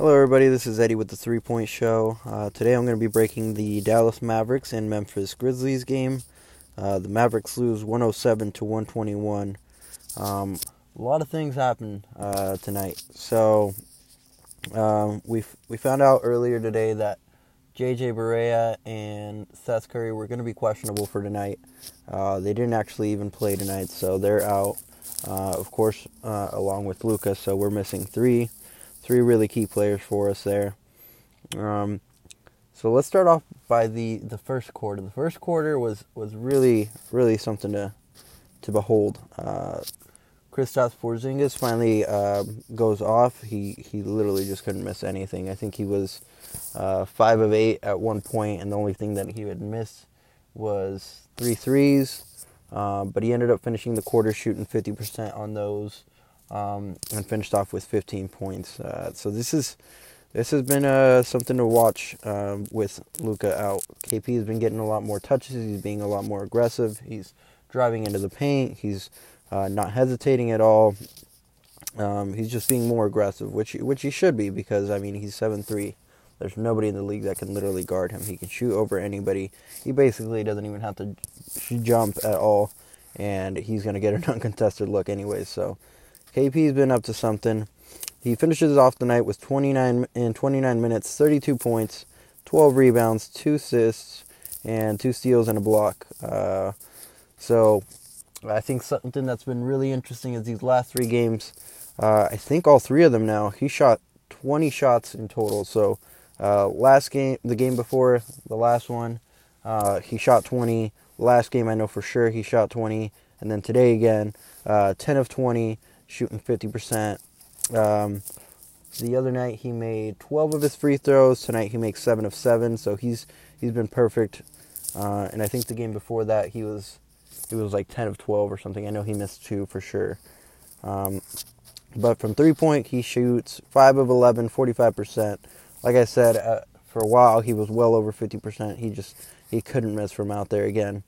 Hello, everybody. This is Eddie with the Three Point Show. Uh, today I'm going to be breaking the Dallas Mavericks and Memphis Grizzlies game. Uh, the Mavericks lose 107 to 121. Um, a lot of things happened uh, tonight. So um, we we found out earlier today that JJ Barea and Seth Curry were going to be questionable for tonight. Uh, they didn't actually even play tonight, so they're out. Uh, of course, uh, along with Luka, so we're missing three three really key players for us there. Um, so let's start off by the, the first quarter. The first quarter was, was really really something to to behold. Uh, Kristaps Porzingis finally uh, goes off. He he literally just couldn't miss anything. I think he was uh, five of eight at one point, and the only thing that he would miss was three threes. Uh, but he ended up finishing the quarter shooting 50% on those um, and finished off with 15 points. Uh, so this is this has been uh, something to watch um, with Luka out. KP has been getting a lot more touches. He's being a lot more aggressive. He's driving into the paint. He's uh, not hesitating at all. Um, he's just being more aggressive, which which he should be because I mean he's seven three. There's nobody in the league that can literally guard him. He can shoot over anybody. He basically doesn't even have to jump at all, and he's gonna get an uncontested look anyway. So KP's been up to something. He finishes off the night with 29 in 29 minutes, 32 points, 12 rebounds, two assists, and two steals and a block. Uh, so I think something that's been really interesting is these last three games. Uh, I think all three of them now. He shot 20 shots in total. So uh, last game, the game before the last one, uh, he shot 20. Last game, I know for sure he shot 20, and then today again, uh, 10 of 20 shooting 50%. Um, the other night he made 12 of his free throws. Tonight he makes seven of seven, so he's he's been perfect. Uh, and I think the game before that he was he was like 10 of 12 or something. I know he missed two for sure. Um, but from three point he shoots five of 11, 45%. Like I said, uh, for a while he was well over 50%. He just he couldn't miss from out there again.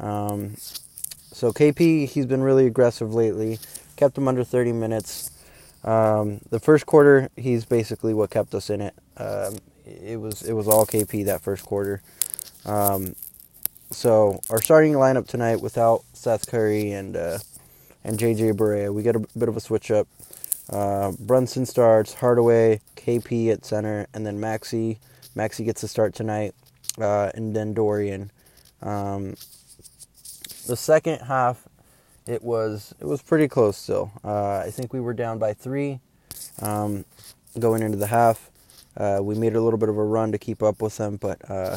Um, so KP he's been really aggressive lately kept him under 30 minutes. Um, the first quarter, he's basically what kept us in it. Um, it was it was all KP that first quarter. Um, so our starting lineup tonight, without Seth Curry and uh, and JJ Barea, we get a bit of a switch up. Uh, Brunson starts, Hardaway, KP at center, and then Maxi. Maxi gets to start tonight, uh, and then Dorian. Um, the second half it was it was pretty close still. Uh, I think we were down by three um, going into the half. Uh, we made a little bit of a run to keep up with them, but uh,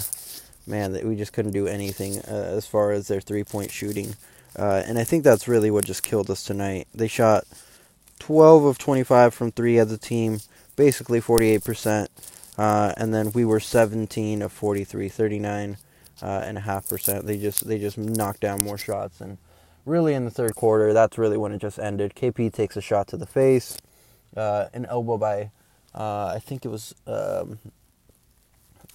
man, we just couldn't do anything uh, as far as their three point shooting. Uh, and I think that's really what just killed us tonight. They shot 12 of 25 from three as a team, basically 48%. Uh, and then we were 17 of 43, 39 and a half percent. They just they just knocked down more shots and really in the third quarter, that's really when it just ended. KP takes a shot to the face, uh, an elbow by, uh, I think it was um,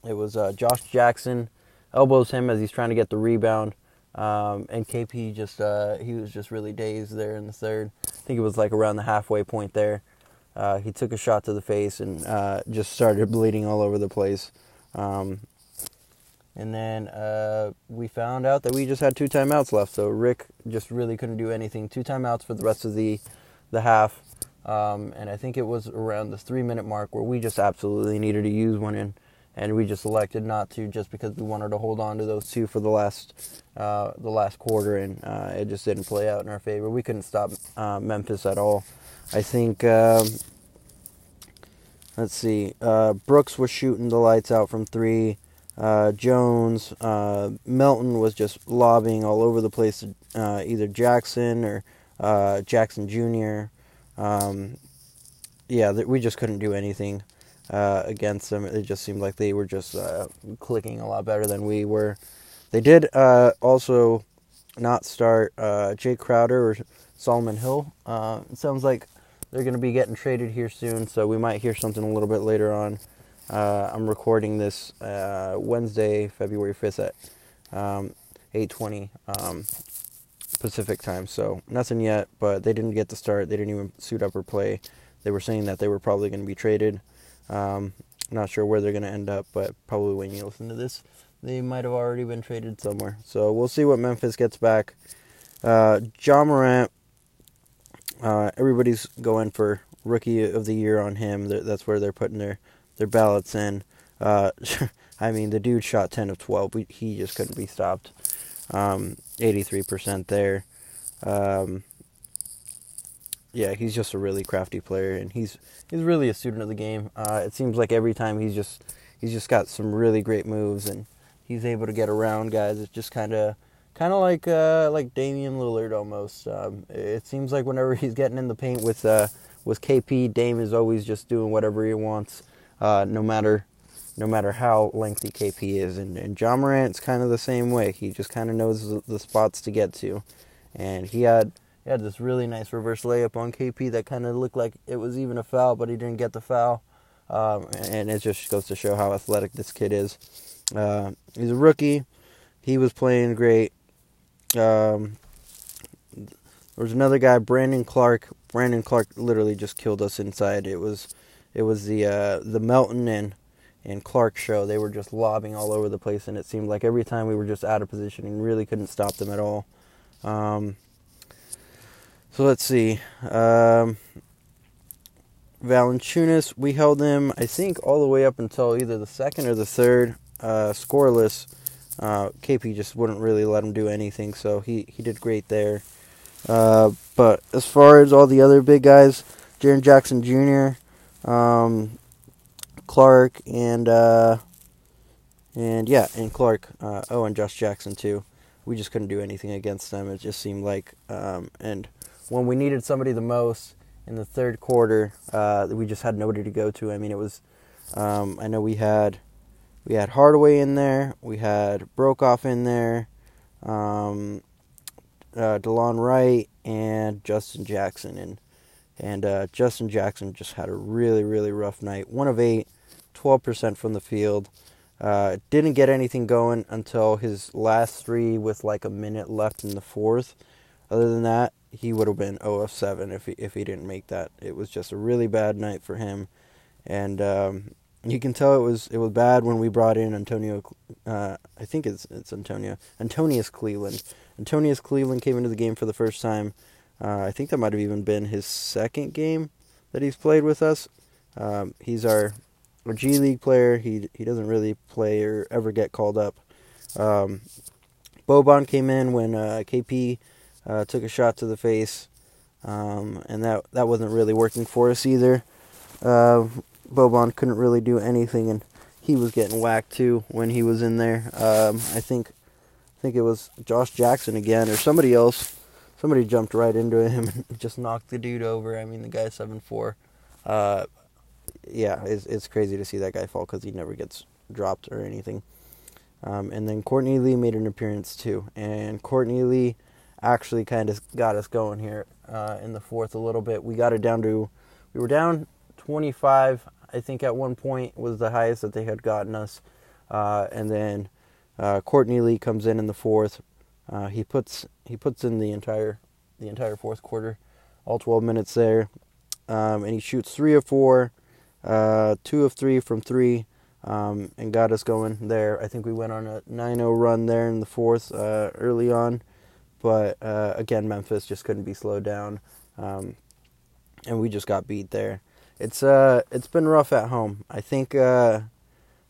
it was uh, Josh Jackson, elbows him as he's trying to get the rebound, um, and KP just uh, he was just really dazed there in the third. I think it was like around the halfway point there. Uh, he took a shot to the face and uh, just started bleeding all over the place. Um, and then uh, we found out that we just had two timeouts left. So Rick just really couldn't do anything. Two timeouts for the rest of the the half. Um, and I think it was around the three minute mark where we just absolutely needed to use one in, and we just elected not to just because we wanted to hold on to those two for the last uh, the last quarter, and uh, it just didn't play out in our favor. We couldn't stop uh, Memphis at all. I think. Um, let's see. Uh, Brooks was shooting the lights out from three uh, Jones, uh, Melton was just lobbying all over the place, uh, either Jackson or uh, Jackson Jr. Um, yeah, we just couldn't do anything uh, against them. It just seemed like they were just uh, clicking a lot better than we were. They did also not start Jae Crowder or Solomon Hill. it sounds like they're going to be getting traded here soon, so we might hear something a little bit later on. Uh, I'm recording this uh, Wednesday, February 5th at um, 8:20 um, Pacific time. So nothing yet, but they didn't get the start. They didn't even suit up or play. They were saying that they were probably going to be traded. Um, not sure where they're going to end up, but probably when you listen to this, they might have already been traded somewhere. So we'll see what Memphis gets back. Uh, Ja Morant, uh, everybody's going for rookie of the year on him. That's where they're putting their, their ballots in. Uh, I mean, the dude shot 10 of 12. We, he just couldn't be stopped. Um, 83% there. Um, yeah, he's just a really crafty player, and he's he's really a student of the game. Uh, it seems like every time he's just he's just got some really great moves, and he's able to get around guys. It's just kind of kind of like uh, like Damian Lillard almost. Um, it seems like whenever he's getting in the paint with uh, with KP, Dame is always just doing whatever he wants, uh, no matter no matter how lengthy KP is. And, and Ja Morant's kind of the same way. He just kind of knows the, the spots to get to, and he had he had this really nice reverse layup on KP that kind of looked like it was even a foul, but he didn't get the foul. Um, and it just goes to show how athletic this kid is. Uh, he's a rookie. He was playing great. Um, there was another guy, Brandon Clarke. Brandon Clarke literally just killed us inside. It was, it was the uh, the Melton and and Clarke show. They were just lobbing all over the place, and it seemed like every time we were just out of position and really couldn't stop them at all. Um, so let's see. Um, Valanciunas, we held him, I think, all the way up until either the second or the third, uh, scoreless. Uh, KP just wouldn't really let him do anything, so he, he did great there. Uh, but as far as all the other big guys, Jaren Jackson Jr., um, Clarke, and uh, and yeah, and Clarke. Uh, oh, and Josh Jackson too. We just couldn't do anything against them. It just seemed like, um, and when we needed somebody the most in the third quarter, uh, we just had nobody to go to. I mean, it was. Um, I know we had we had Hardaway in there, we had Broekhoff in there, um, uh, Delon Wright, and Justin Jackson, and and uh, Justin Jackson just had a really really rough night. One of eight, 12% from the field. Uh, didn't get anything going until his last three with like a minute left in the fourth. Other than that, he would have been 0 of 7 if he, if he didn't make that. It was just a really bad night for him, and um, you can tell it was it was bad when we brought in Antonio. Uh, I think it's it's Antonio Antonius Cleveland. Antonius Cleveland came into the game for the first time. Uh, I think that might have even been his second game that he's played with us. Um, he's our, our G League player. He he doesn't really play or ever get called up. Um, Boban came in when uh, KP uh, took a shot to the face, um, and that that wasn't really working for us either. Uh, Boban couldn't really do anything, and he was getting whacked too when he was in there. Um, I think I think it was Josh Jackson again or somebody else. Somebody jumped right into him and just knocked the dude over. I mean, the guy's seven four. Uh, yeah, it's it's crazy to see that guy fall because he never gets dropped or anything. Um, and then Courtney Lee made an appearance too, and Courtney Lee actually kind of got us going here uh, in the fourth a little bit. We got it down to, we were down 25, I think at one point was the highest that they had gotten us. Uh, and then uh, Courtney Lee comes in in the fourth. Uh, he puts he puts in the entire the entire fourth quarter, all 12 minutes there, um, and he shoots three of four, uh, two of three from three. Um, and got us going there. I think we went on a 9-0 run there in the fourth uh, early on. But uh, again, Memphis just couldn't be slowed down, um, and we just got beat there. It's uh, it's been rough at home. I think uh,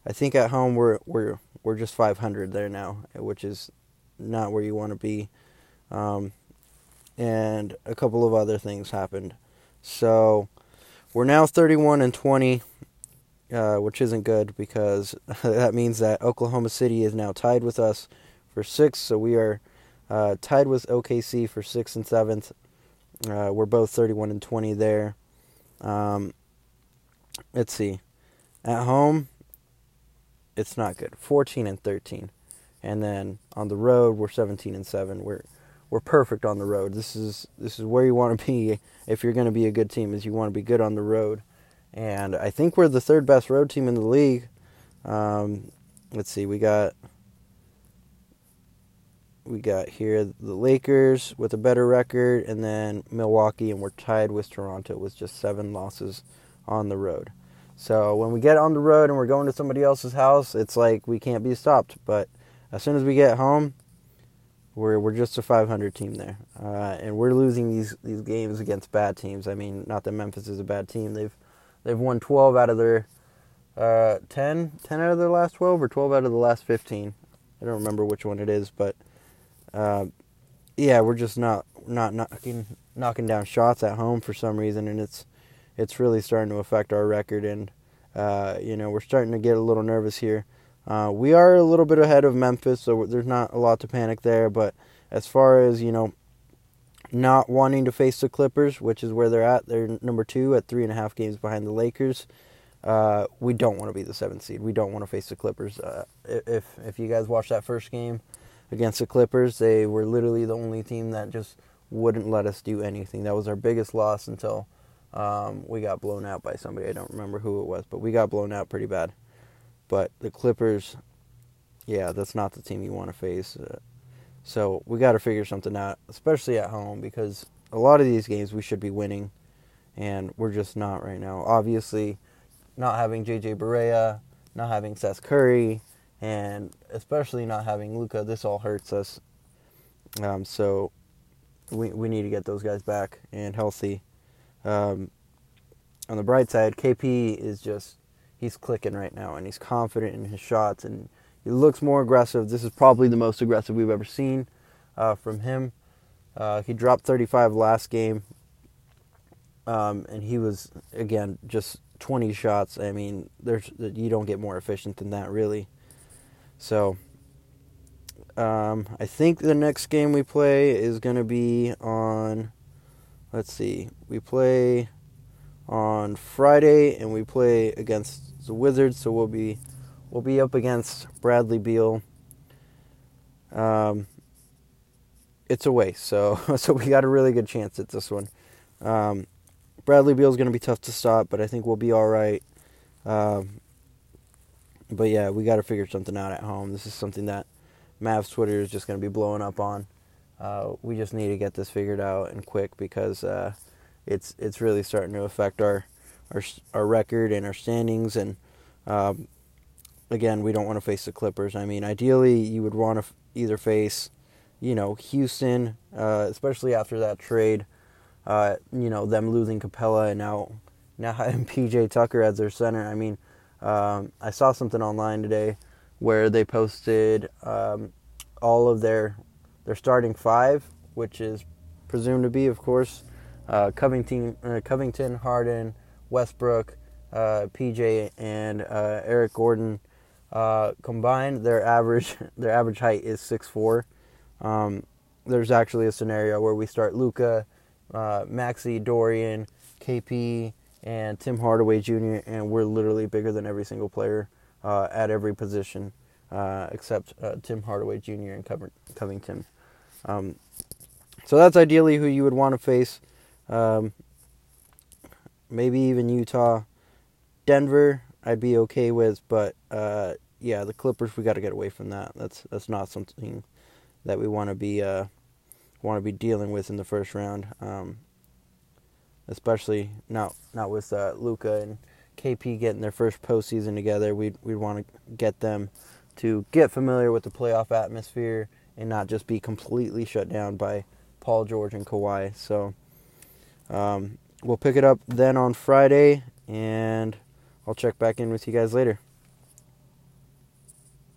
I think at home we're we're we're just 500 there now, which is not where you want to be. Um, and a couple of other things happened. So we're now 31 and 20, uh, which isn't good because that means that Oklahoma City is now tied with us for six. So we are uh, tied with OKC for sixth and seventh. Uh, we're both 31 and 20 there. Um, let's see. At home, it's not good. 14 and 13. And then on the road, we're 17 and 7. We're we're perfect on the road. This is this is where you want to be if you're going to be a good team. Is you want to be good on the road. And I think we're the third best road team in the league. Um, let's see. We got we got here the Lakers with a better record, and then Milwaukee, and we're tied with Toronto with just seven losses on the road. So when we get on the road and we're going to somebody else's house, it's like we can't be stopped. But as soon as we get home, we're we're just a 500 team there, uh, and we're losing these these games against bad teams. I mean, not that Memphis is a bad team. They've they've won 12 out of their uh, 10, 10 out of their last 12 or 12 out of the last 15. I don't remember which one it is, but uh, yeah, we're just not not knocking knocking down shots at home for some reason, and it's it's really starting to affect our record. And uh, you know, we're starting to get a little nervous here. Uh, we are a little bit ahead of Memphis, so there's not a lot to panic there. But as far as you know, not wanting to face the Clippers, which is where they're at, they're number two at three and a half games behind the Lakers. Uh, we don't want to be the seventh seed. We don't want to face the Clippers. Uh, if if you guys watched that first game against the Clippers, they were literally the only team that just wouldn't let us do anything. That was our biggest loss until um, we got blown out by somebody. I don't remember who it was, but we got blown out pretty bad. But the Clippers, yeah, that's not the team you want to face. Uh, so we got to figure something out, especially at home, because a lot of these games we should be winning, and we're just not right now. Obviously, not having JJ Barea, not having Seth Curry, and especially not having Luka, this all hurts us. Um, so we we need to get those guys back and healthy. Um, on the bright side, KP is just he's clicking right now, and he's confident in his shots, and he looks more aggressive. This is probably the most aggressive we've ever seen uh, from him. Uh, he dropped 35 last game, um, and he was again just 20 shots. I mean, there's you don't get more efficient than that, really. So, um, I think the next game we play is going to be on. Let's see, we play on Friday, and we play against the Wizards, so we'll be we'll be up against Bradley Beal. Um, it's away, so so we got a really good chance at this one. Um, Bradley Beal is going to be tough to stop, but I think we'll be all right. Um, but yeah, we got to figure something out at home. This is something that Mavs Twitter is just going to be blowing up on. Uh, we just need to get this figured out and quick because uh, it's it's really starting to affect our our our record and our standings. And um, again, we don't want to face the Clippers. I mean, ideally, you would want to f- either face, you know, Houston, uh, especially after that trade. Uh, you know, them losing Capela and now now having PJ Tucker as their center. I mean, um, I saw something online today where they posted um, all of their their starting five, which is presumed to be, of course, uh, Covington, uh, Covington, Harden, Westbrook, uh, PJ, and uh, Eric Gordon. Uh, combined, their average their average height is six four. Um, there's actually a scenario where we start Luka, uh, Maxi, Dorian, KP, and Tim Hardaway Jr., and we're literally bigger than every single player at every position except Tim Hardaway Jr. and Covington. Um, so that's ideally who you would want to face. Um, maybe even Utah, Denver. I'd be okay with, but uh, yeah, the Clippers. We got to get away from that. That's that's not something that we want to be uh, want to be dealing with in the first round. Um, especially not not with uh, Luka and KP getting their first postseason together. We'd we'd want to get them to get familiar with the playoff atmosphere and not just be completely shut down by Paul George and Kawhi. So um, we'll pick it up then on Friday, and I'll check back in with you guys later.